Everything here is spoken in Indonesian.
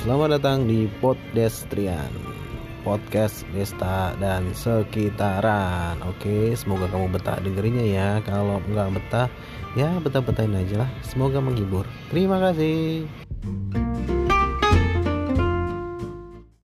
Selamat datang di Poddestrian Podcast Desta dan sekitaran. Oke, semoga kamu betah dengerinnya ya. Kalau nggak betah, ya betah-betahin aja lah. Semoga menghibur. Terima kasih.